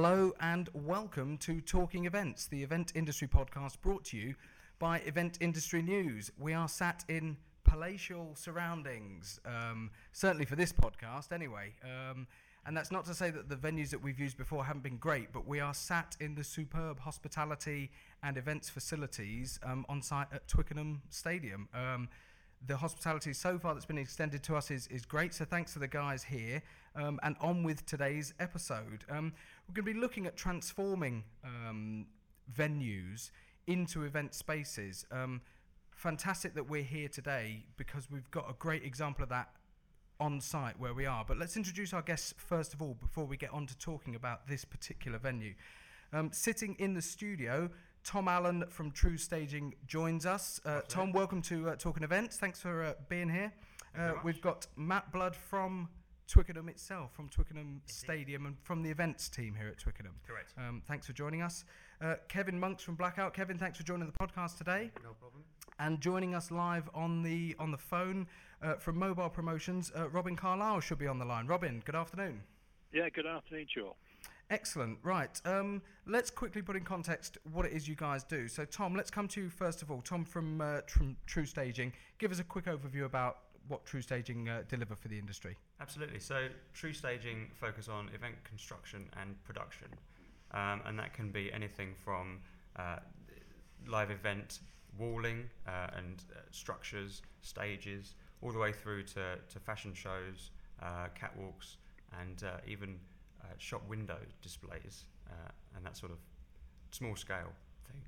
Hello and welcome to Talking Events, the event industry podcast brought to you by Event Industry News. We are sat in palatial surroundings, um, certainly for this podcast, anyway. Um, and that's not to say that the venues that we've used before haven't been great, but we are sat in the superb hospitality and events facilities um, on site at Twickenham Stadium. Um, the hospitality so far that's been extended to us is, is great. So thanks to the guys here. Um, and on with today's episode. Um, we're going to be looking at transforming um, venues into event spaces. Um, fantastic that we're here today because we've got a great example of that on site where we are. But let's introduce our guests first of all before we get on to talking about this particular venue. Um, sitting in the studio, Tom Allen from True Staging joins us. Uh, Tom, welcome to uh, Talking Events. Thanks for uh, being here. Uh, we've got Matt Blood from Twickenham itself, from Twickenham Stadium, and from the events team here at Twickenham. Correct. Um, thanks for joining us. Uh, Kevin Monks from Blackout. Kevin, thanks for joining the podcast today. No problem. And joining us live on the on the phone uh, from Mobile Promotions, uh, Robin Carlisle should be on the line. Robin, good afternoon. Yeah, good afternoon, Joel. Excellent. Right. Um, let's quickly put in context what it is you guys do. So, Tom, let's come to you first of all. Tom from uh, Tr- True Staging. Give us a quick overview about what True Staging uh, deliver for the industry. Absolutely. So, True Staging focus on event construction and production, um, and that can be anything from uh, live event walling uh, and uh, structures, stages, all the way through to, to fashion shows, uh, catwalks, and uh, even uh, shop window displays, uh, and that sort of small scale thing.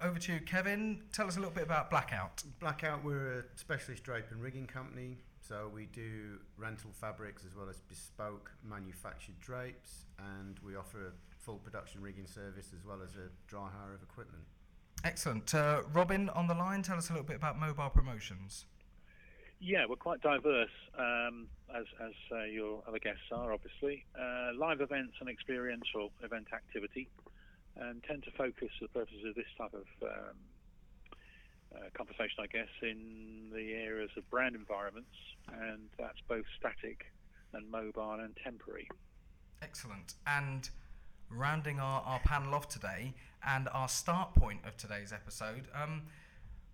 Over to you, Kevin. Tell us a little bit about Blackout. Blackout, we're a specialist drape and rigging company, so we do rental fabrics as well as bespoke manufactured drapes, and we offer a full production rigging service as well as a dry hire of equipment. Excellent. Uh, Robin on the line. Tell us a little bit about Mobile Promotions. Yeah, we're quite diverse, um, as, as uh, your other guests are, obviously. Uh, live events and experiential event activity, and tend to focus the purposes of this type of um, uh, conversation, I guess, in the areas of brand environments, and that's both static and mobile and temporary. Excellent. And rounding our, our panel off today and our start point of today's episode, um,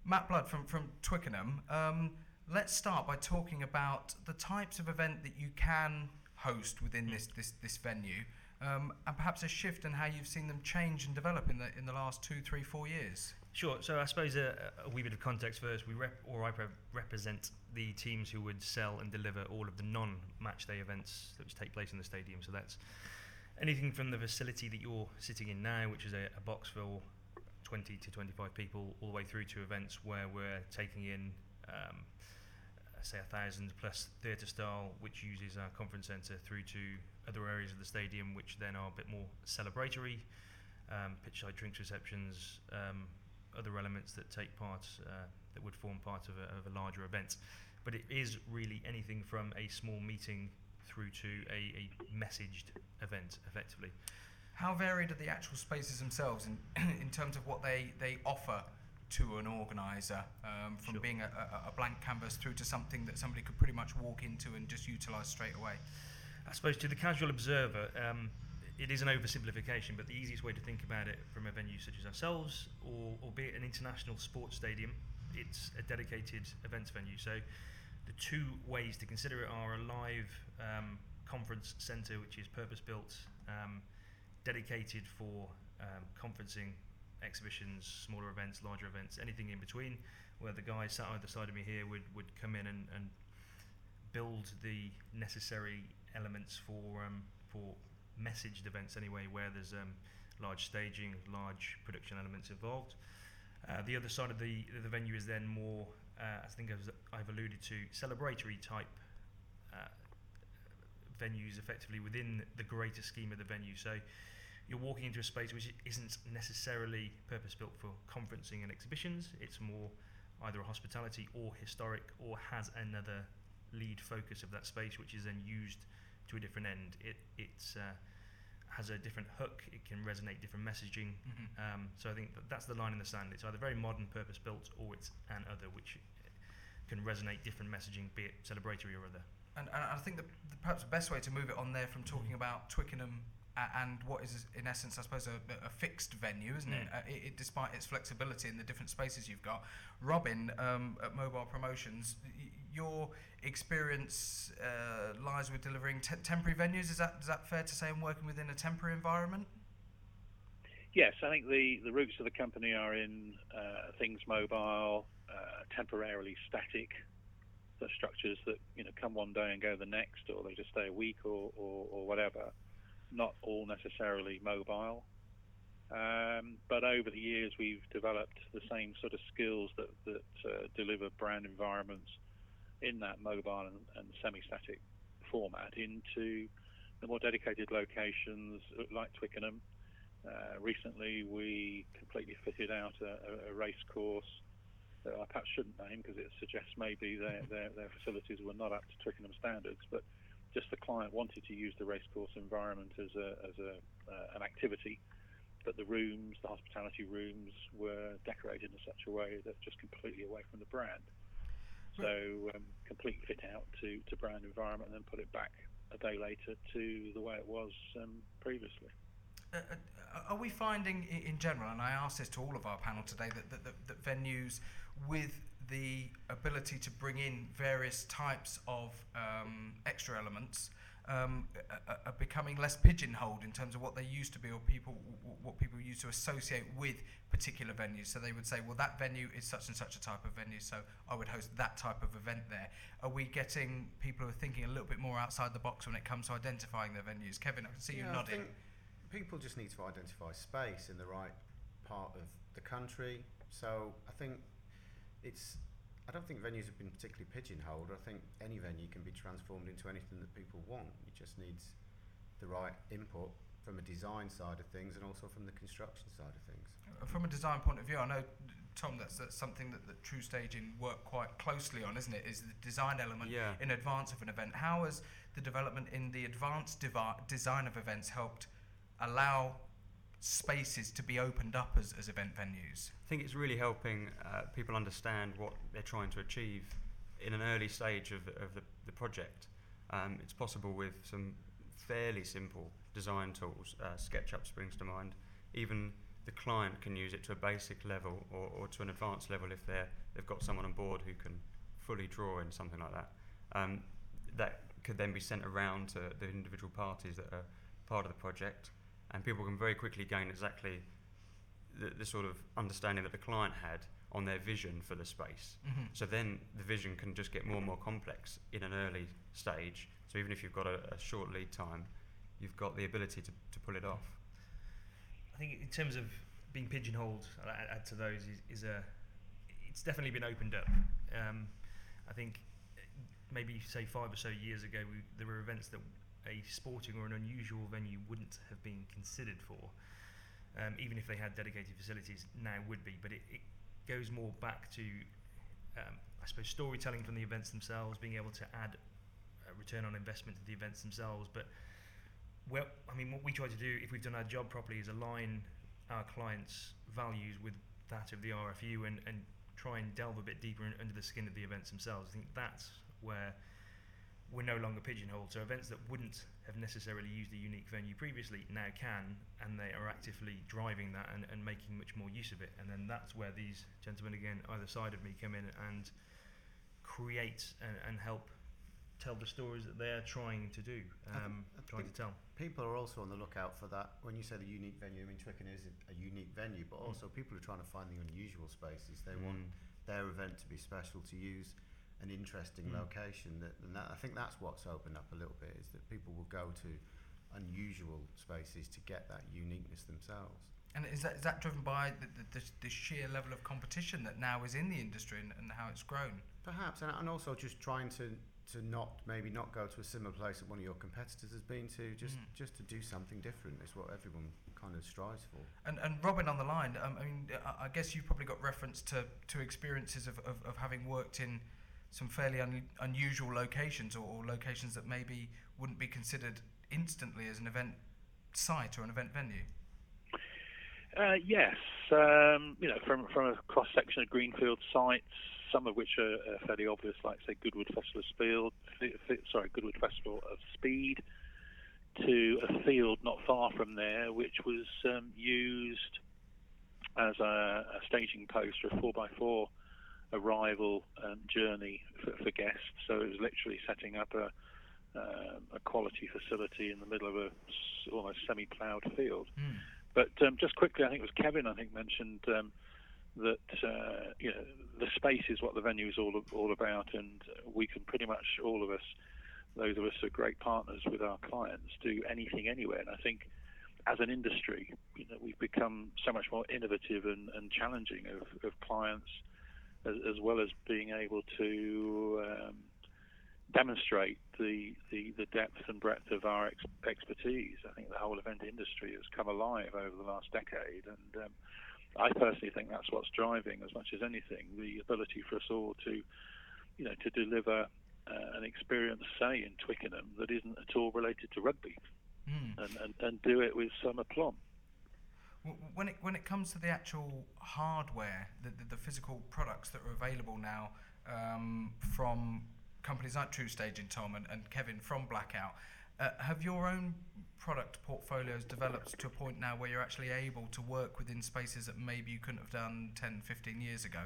Matt Blood from, from Twickenham. Um, let's start by talking about the types of event that you can host within this, this, this venue. Um, and perhaps a shift in how you've seen them change and develop in the in the last two, three, four years. Sure. So I suppose a, a wee bit of context first. We rep, or I rep- represent the teams who would sell and deliver all of the non-match day events that take place in the stadium. So that's anything from the facility that you're sitting in now, which is a, a box for 20 to 25 people, all the way through to events where we're taking in, um, say, a thousand plus theatre style, which uses our conference centre, through to other areas of the stadium, which then are a bit more celebratory, um, pitch side drinks receptions, um, other elements that take part uh, that would form part of a, of a larger event. But it is really anything from a small meeting through to a, a messaged event, effectively. How varied are the actual spaces themselves in, in terms of what they, they offer to an organizer, um, from Sure. being a, a, a blank canvas through to something that somebody could pretty much walk into and just utilise straight away? I suppose to the casual observer, um, it is an oversimplification, but the easiest way to think about it from a venue such as ourselves, or, or be it an international sports stadium, it's a dedicated events venue. So the two ways to consider it are a live um, conference centre, which is purpose built, um, dedicated for um, conferencing, exhibitions, smaller events, larger events, anything in between, where the guys sat on either side of me here would, would come in and, and build the necessary elements for um, for messaged events anyway, where there's um, large staging, large production elements involved. Uh, the other side of the the venue is then more, uh, I think as I've alluded to, celebratory type uh, venues, effectively within the greater scheme of the venue. So you're walking into a space which isn't necessarily purpose built for conferencing and exhibitions. It's more either a hospitality or historic, or has another lead focus of that space, which is then used to a different end. It it's uh, has a different hook. It can resonate different messaging. Mhm. Um, so I think that that's the line in the sand. It's either very modern, purpose built, or it's an other, which can resonate different messaging, be it celebratory or other. And, and I think the, the perhaps the best way to move it on there from talking about Twickenham and what is in essence, I suppose, a, a fixed venue, isn't it? Mm. Uh, it, it? Despite its flexibility in the different spaces you've got. Robin um, at Mobile Promotions, y- your experience uh, lies with delivering te- temporary venues. Is that is that fair to say? And working within a temporary environment. Yes, I think the, the roots of the company are in uh, things mobile, uh, temporarily static, the structures that you know come one day and go the next, or they just stay a week or, or, or whatever. Not all necessarily mobile. Um, but over the years, we've developed the same sort of skills that, that uh, deliver brand environments in that mobile and, and semi-static format into the more dedicated locations like Twickenham. Uh, recently, we completely fitted out a, a, a race course that I perhaps shouldn't name because it suggests maybe their, their, their facilities were not up to Twickenham standards, but just the client wanted to use the racecourse environment as a as a uh, an activity, but the rooms, the hospitality rooms, were decorated in such a way that just completely away from the brand. So um, complete fit out to to brand environment, and then put it back a day later to the way it was um, previously. Uh, uh, are we finding in general, and I asked this to all of our panel today, that, that, that, that venues with the ability to bring in various types of um, extra elements um, are, are becoming less pigeonholed in terms of what they used to be or people what people used to associate with particular venues. So they would say, well, that venue is such and such a type of venue, so I would host that type of event there. Are we getting people who are thinking a little bit more outside the box when it comes to identifying their venues? Kevin, I can see you Yeah, I nodding. people just need to identify space in the right part of the country. So I think it's. I don't think venues have been particularly pigeonholed. I think any venue can be transformed into anything that people want. It just needs the right input from a design side of things and also from the construction side of things. From a design point of view, I know, Tom, that's, that's something that, that True Staging work quite closely on, isn't it? Is the design element Yeah. in advance of an event. How has the development in the advanced devi- design of events helped allow spaces to be opened up as, as event venues? I think it's really helping uh, people understand what they're trying to achieve in an early stage of, of the, the project. Um, it's possible with some fairly simple design tools. Uh, SketchUp springs to mind. Even the client can use it to a basic level or, or to an advanced level if they're, they've got someone on board who can fully draw in something like that. Um, that could then be sent around to the individual parties that are part of the project, and people can very quickly gain exactly the, the sort of understanding that the client had on their vision for the space. Mm-hmm. So then the vision can just get more and more complex in an early stage. So even if you've got a, a short lead time, you've got the ability to, to pull it off. I think in terms of being pigeonholed, I'll add, add to those is, is a. It's definitely been opened up. Um, I think uh, maybe say five or so years ago, we, there were events that a sporting or an unusual venue wouldn't have been considered for, um, even if they had dedicated facilities. Now would be, but it, it goes more back to, um, I suppose, storytelling from the events themselves, being able to add a return on investment to the events themselves, but well, I mean, what we try to do, if we've done our job properly, is align our clients' values with that of the RFU and, and try and delve a bit deeper in, under the skin of the events themselves. I think that's where we're no longer pigeonholed. So events that wouldn't have necessarily used a unique venue previously now can, and they are actively driving that and, and making much more use of it. And then that's where these gentlemen, again, either side of me, come in and create and, and help tell the stories that they're trying to do, I th- um, I trying to tell. People are also on the lookout for that. When you say the unique venue, I mean Twickenham is a, unique venue, but also people are trying to find the unusual spaces. They want Mm. their event to be special, to use an interesting Mm. location. That, and that, I think that's what's opened up a little bit is that people will go to unusual spaces to get that uniqueness themselves. And is that, is that driven by the, the, the, sheer level of competition that now is in the industry and, and how it's grown? Perhaps, and, and also just trying to to not maybe not go to a similar place that one of your competitors has been to. Just Mm. just to do something different is what everyone kind of strives for. And, and Robin on the line, um, I mean, I, I guess you've probably got reference to, to experiences of, of, of having worked in some fairly un, unusual locations or, or locations that maybe wouldn't be considered instantly as an event site or an event venue. Uh, yes, um, you know, from from a cross section of greenfield sites, some of which are, are fairly obvious, like say Goodwood Festival of Speed, sorry, Goodwood Festival of Speed, to a field not far from there, which was um, used as a, a, staging post for a 4x4 arrival um, journey for, for, guests. So it was literally setting up a, uh, a quality facility in the middle of a almost semi-ploughed field. Mm. But um, just quickly, I think it was Kevin. I think mentioned um, that uh, you know the space is what the venue is all all about, and we can pretty much all of us, those of us who are great partners with our clients, do anything anywhere. And I think as an industry, you know, we've become so much more innovative and, and challenging of, of clients, as, as, well as being able to um, demonstrate the, the, the, depth and breadth of our ex- expertise. I think the whole event industry has come alive over the last decade, and um, I personally think that's what's driving, as much as anything, the ability for us all to, you know, to deliver uh, an experience, say in Twickenham, that isn't at all related to rugby, mm. and, and, and do it with some aplomb. When it when it comes to the actual hardware, the, the, the physical products that are available now um, from companies like True Staging, Tom and, and Kevin from Blackout, uh, have your own product portfolios developed to a point now where you're actually able to work within spaces that maybe you couldn't have done 10, 15 years ago,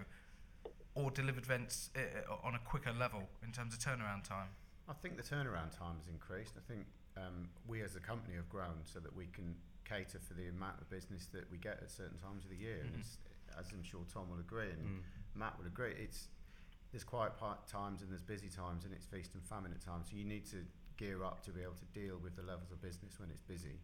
or delivered events uh, on a quicker level in terms of turnaround time? I think the turnaround time has increased. I think um, we as a company have grown so that we can cater for the amount of business that we get at certain times of the year. Mm-hmm. And as I'm sure Tom will agree and mm. Matt would agree, it's there's quiet times and there's busy times and it's feast and famine at times. So you need to gear up to be able to deal with the levels of business when it's busy.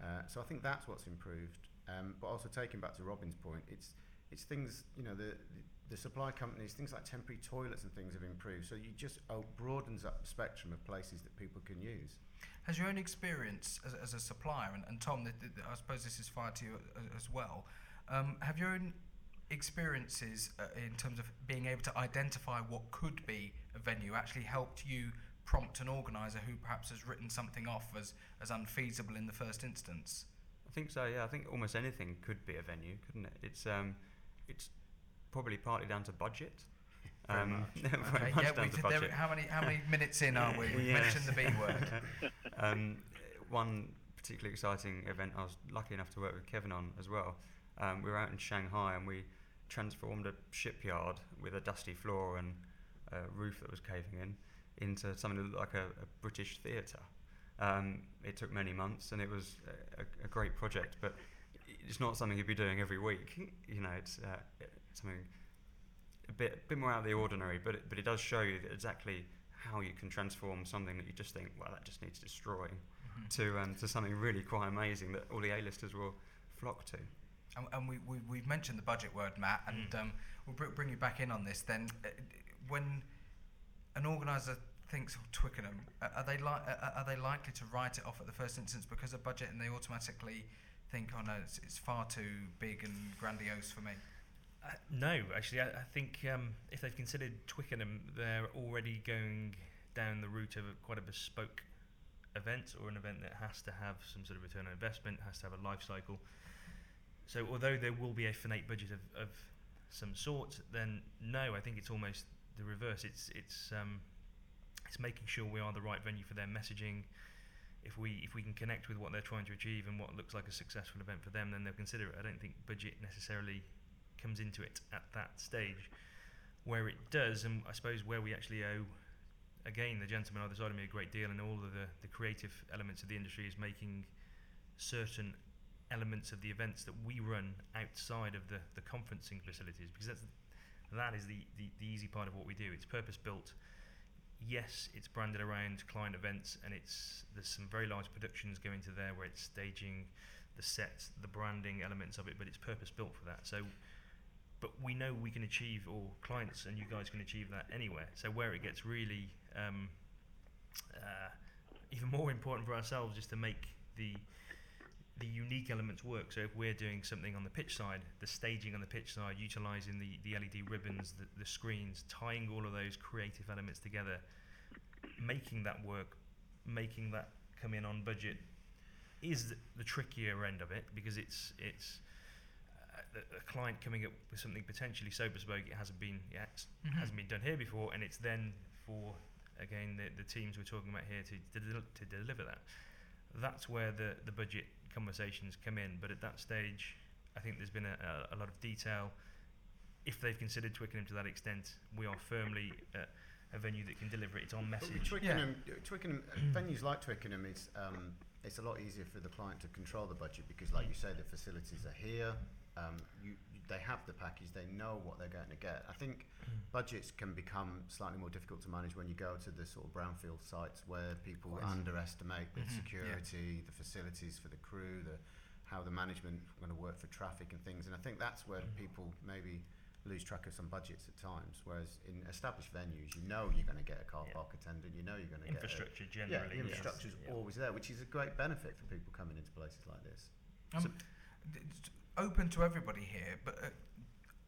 Uh, so I think that's what's improved. Um, but also taking back to Robin's point, it's it's things you know the, the, the supply companies, things like temporary toilets and things have improved. So you just oh, broadens up the spectrum of places that people can use. Has your own experience as, as a supplier, and, and Tom, the, the, I suppose this is fired to you as, as well. Um, have your own experiences uh, in terms of being able to identify what could be a venue actually helped you prompt an organizer who perhaps has written something off as, as unfeasible in the first instance? I think so. Yeah, I think almost anything could be a venue, couldn't it? It's um, it's probably partly down to budget. Um, much. very much down to budget. There, how many how many minutes in are we? We yes. mentioned the B word. um, one particularly exciting event I was lucky enough to work with Kevin on as well. Um, we were out in Shanghai and we transformed a shipyard with a dusty floor and a roof that was caving in into something that looked like a, a British theatre. Um, it took many months and it was a, a, great project, but it's not something you'd be doing every week. You know, it's uh, something a bit, a bit more out of the ordinary, but it, but it does show you exactly how you can transform something that you just think, well, that just needs destroying, mm-hmm. to um, to something really quite amazing that all the A-listers will flock to. And, and we, we we've mentioned the budget word, Matt, and mm. um, we'll br- bring you back in on this. Then, uh, when an organizer thinks of Twickenham, are they li- are they likely to write it off at the first instance because of budget, and they automatically think, "Oh no, it's, it's far too big and grandiose for me"? Uh, no, actually, I, I think um, if they've considered Twickenham, they're already going down the route of a, quite a bespoke event or an event that has to have some sort of return on investment, has to have a life cycle. So, although there will be a finite budget of, of some sort, then no, I think it's almost the reverse. It's it's um, it's making sure we are the right venue for their messaging. If we if we can connect with what they're trying to achieve and what looks like a successful event for them, then they'll consider it. I don't think budget necessarily comes into it at that stage. Where it does, and I suppose where we actually owe, again, the gentleman either side of me a great deal, and all of the, the creative elements of the industry is making certain elements of the events that we run outside of the, the conferencing facilities, because that's that is the, the, the easy part of what we do. It's purpose built yes, it's branded around client events, and it's there's some very large productions going to there where it's staging the sets, the branding elements of it, but it's purpose built for that. So, but we know we can achieve, or clients and you guys can achieve that anywhere. So where it gets really um, uh, even more important for ourselves is to make the the unique elements work. So if we're doing something on the pitch side, the staging on the pitch side, utilizing the, the LED ribbons, the, the screens, tying all of those creative elements together, making that work, making that come in on budget is the, the trickier end of it because it's it's uh, a client coming up with something potentially so bespoke it hasn't been yet mm-hmm. hasn't been done here before and it's then for again the, the teams we're talking about here to, to, to deliver that that's where the, the budget conversations come in. But at that stage, I think there's been a, a, a lot of detail. If they've considered Twickenham to that extent, we are firmly uh, a venue that can deliver it. its on But with message. Twickenham, Twickenham venues like Twickenham is um, it's a lot easier for the client to control the budget because, like you say, the facilities are here. Um, you, they have the package. They know what they're going to get. I think budgets can become slightly more difficult to manage when you go to the sort of brownfield sites where people Yes. underestimate the Mhm, yeah. security, the facilities for the crew, the how the management are going to work for traffic and things. And I think that's where Mhm. people maybe lose track of some budgets at times. Whereas in established venues, you know you're going to get a car Yeah. park attendant, you know you're going to get a, Infrastructure yeah, generally. the infrastructure's Yeah. always there, which is a great benefit for people coming into places like this. Um, So- open to everybody here, but uh,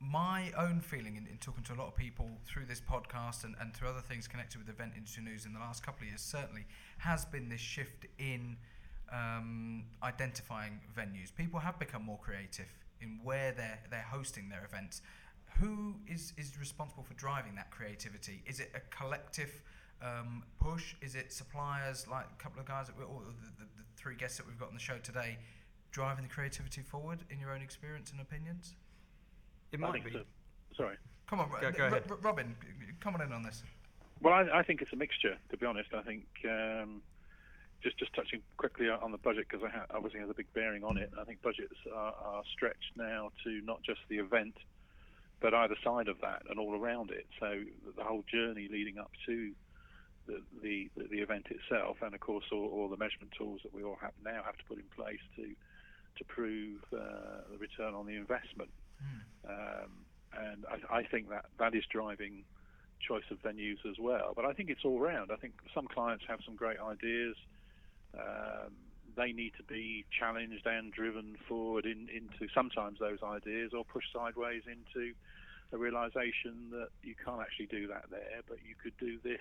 my own feeling in, in talking to a lot of people through this podcast and, and through other things connected with event industry news in the last couple of years certainly has been this shift in um, identifying venues. People have become more creative in where they're they're hosting their events. Who is, is responsible for driving that creativity? Is it a collective um, push? Is it suppliers like a couple of guys that we, or the, the, the three guests that we've got on the show today driving the creativity forward in your own experience and opinions? It I might think be. so. Sorry. Come on, Go- go Ro- ahead. Ro- Robin, come on in on this. Well, I, I think it's a mixture. To be honest, I think um, just just touching quickly on on the budget because I ha- obviously has a big bearing on it. I think budgets are, are stretched now to not just the event, but either side of that and all around it. So the- the whole journey leading up to the the, the, the event itself, and of course all, all the measurement tools that we all have now have to put in place to to prove uh, the return on the investment. Um, and I, I think that that is driving choice of venues as well. But I think it's all round. I think some clients have some great ideas. Um, they need to be challenged and driven forward in, into sometimes those ideas or pushed sideways into the realization that you can't actually do that there, but you could do this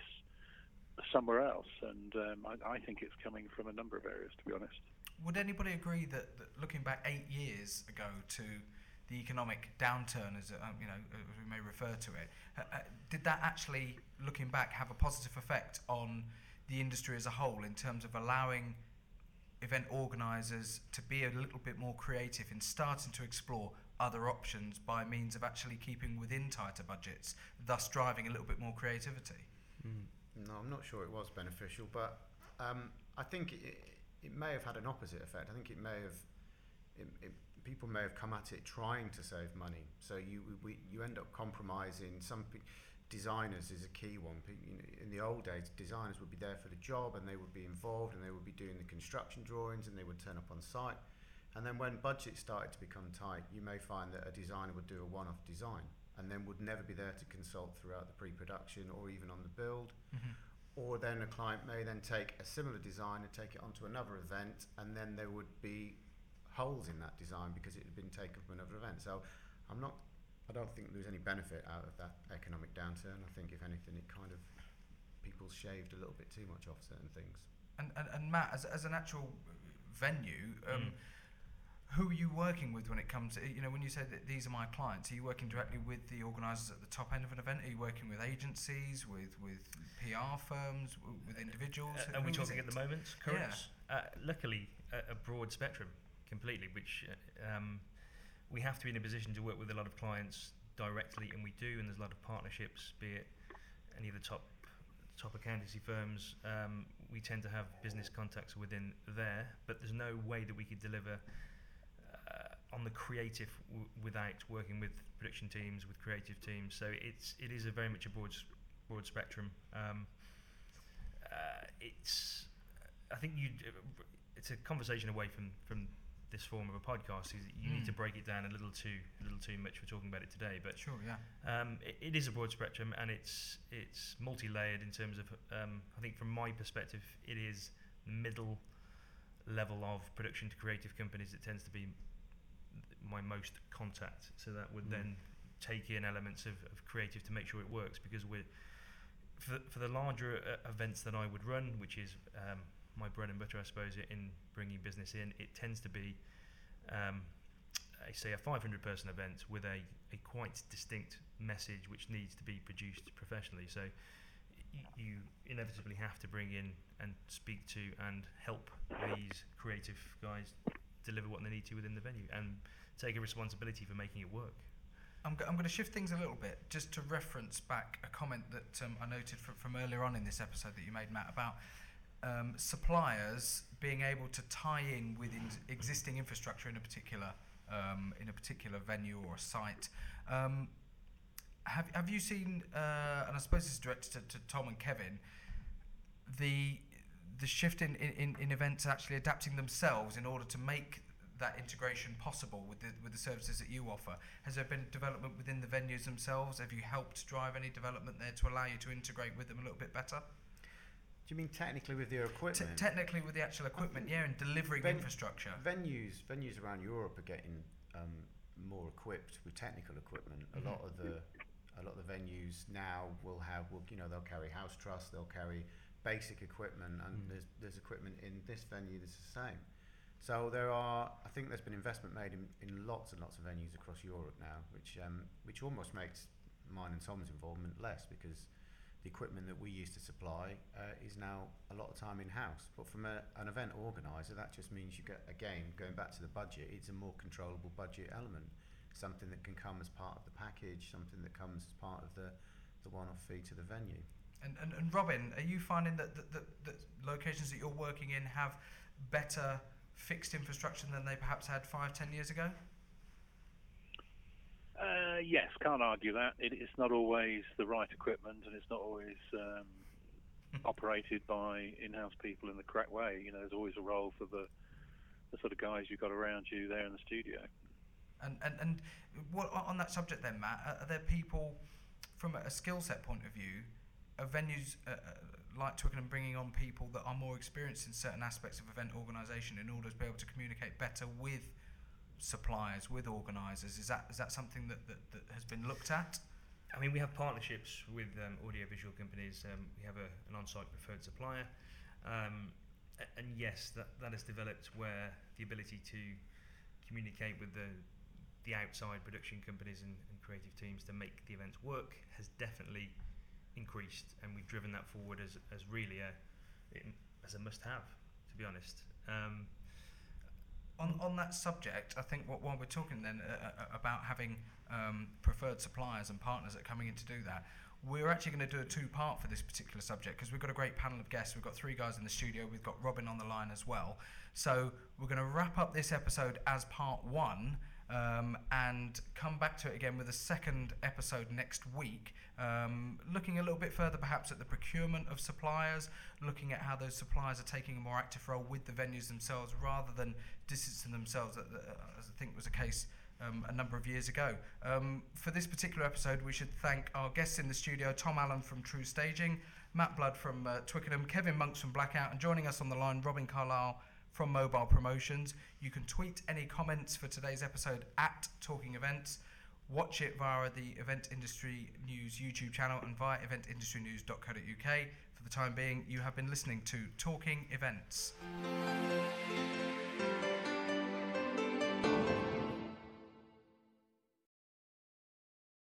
somewhere else. And um, I, I think it's coming from a number of areas, to be honest. Would anybody agree that, that looking back eight years ago to the economic downturn, as uh, you know, as we may refer to it, uh, uh, did that actually, looking back, have a positive effect on the industry as a whole in terms of allowing event organisers to be a little bit more creative in starting to explore other options by means of actually keeping within tighter budgets, thus driving a little bit more creativity? Mm. No, I'm not sure it was beneficial, but um, I think it, it may have had an opposite effect. I think it may have, it, it, people may have come at it trying to save money. So you we, you end up compromising. Some pe- designers is a key one. Pe- You know, in the old days, designers would be there for the job and they would be involved and they would be doing the construction drawings and they would turn up on site. And then when budgets started to become tight, you may find that a designer would do a one-off design and then would never be there to consult throughout the pre-production or even on the build mm-hmm. Or then a client may then take a similar design and take it onto another event and then there would be holes in that design because it had been taken from another event. So i'm not i don't think there was any benefit out of that economic downturn. I think if anything it kind of people shaved a little bit too much off certain things. And, and, and Matt, as, as an actual venue, um, Mm. Who are you working with when it comes to, you know, when you say that these are my clients, are you working directly with the organisers at the top end of an event? Are you working with agencies, with, with PR firms, w- with individuals? Uh, are we talking at the moment? Currents? Uh, luckily, a, a broad spectrum completely, which uh, um, we have to be in a position to work with a lot of clients directly, and we do, and there's a lot of partnerships, be it any of the top top accountancy firms. Um, we tend to have business contacts within there, but there's no way that we could deliver on the creative w- without working with production teams, with creative teams. So it's it is a very much a broad broad spectrum. Um, uh, it's I think you it's a conversation away from from this form of a podcast. Is you need to Mm. break it down a little too a little too much for talking about it today, but. Sure, yeah. Um, it, it is a broad spectrum and it's it's multi-layered in terms of um, I think from my perspective it is middle level of production to creative companies it tends to be my most contact so that would Mm. then take in elements of, of creative to make sure it works because we're for, for the larger uh, events that I would run which is um, my bread and butter I suppose in bringing business in it tends to be um, I say a 500 person event with a, a quite distinct message which needs to be produced professionally. So you, you inevitably have to bring in and speak to and help these creative guys deliver what they need to within the venue and take a responsibility for making it work. I'm, go- I'm going to shift things a little bit just to reference back a comment that um, I noted from, from earlier on in this episode that you made, Matt, about um, suppliers being able to tie in with ex- existing infrastructure in a particular um, in a particular venue or site. Um, have Have you seen? Uh, and I suppose this is directed to, to Tom and Kevin. The the shift in, in, in events actually adapting themselves in order to make that integration possible with the with the services that you offer. Has there been development within the venues themselves? Have you helped drive any development there to allow you to integrate with them a little bit better? Do you mean technically with T- equipment? technically, with the actual equipment, yeah, and delivering Ven- infrastructure. venues venues around Europe are getting um, more equipped with technical equipment. A lot of the a lot of the venues now will have will you know they'll carry house truss, they'll carry basic equipment, and Mm. there's there's equipment in this venue that's the same. So there are I think there's been investment made in, in lots and lots of venues across Europe now, which um, which almost makes mine and Tom's involvement less because the equipment that we used to supply uh, is now a lot of time in house. But from a, an event organizer, that just means you get again going back to the budget. It's a more controllable budget element, something that can come as part of the package, something that comes as part of the the one-off fee to the venue. And, and, and Robin, are you finding that, that, that locations that you're working in have better fixed infrastructure than they perhaps had five, ten years ago? Uh, yes, can't argue that. It, it's not always the right equipment, and it's not always um, operated by in-house people in the correct way. You know, there's always a role for the the sort of guys you've got around you there in the studio. And, and, and what, on that subject then, Matt, are, there people from a, skill set point of view, are venues uh, like Twickenham bringing on people that are more experienced in certain aspects of event organisation in order to be able to communicate better with suppliers, with organisers? Is that, is that something that, that, that has been looked at? I mean, we have partnerships with um, audiovisual companies. Um, we have a, an on-site preferred supplier, um, and yes, that, that has developed where the ability to communicate with the the outside production companies and, and creative teams to make the events work has definitely increased, and we've driven that forward as, as really a as a must-have, to be honest. Um, On, on that subject, I think what, while we're talking then uh, uh, about having um, preferred suppliers and partners that are coming in to do that, we're actually going to do a two part for this particular subject because we've got a great panel of guests. We've got three guys in the studio, we've got Robin on the line as well. So we're going to wrap up this episode as part one. Um, and come back to it again with a second episode next week, um, looking a little bit further perhaps at the procurement of suppliers, looking at how those suppliers are taking a more active role with the venues themselves rather than distancing themselves, uh, uh, as I think was the case um, a number of years ago. Um, for this particular episode, we should thank our guests in the studio Tom Allen from True Staging, Matt Blood from uh, Twickenham, Kevin Monks from Blackout, and joining us on the line, Robin Carlisle from Mobile Promotions. You can tweet any comments for today's episode at Talking Events. Watch it via the Event Industry News YouTube channel and via eventindustrynews.co.uk. For the time being, you have been listening to Talking Events.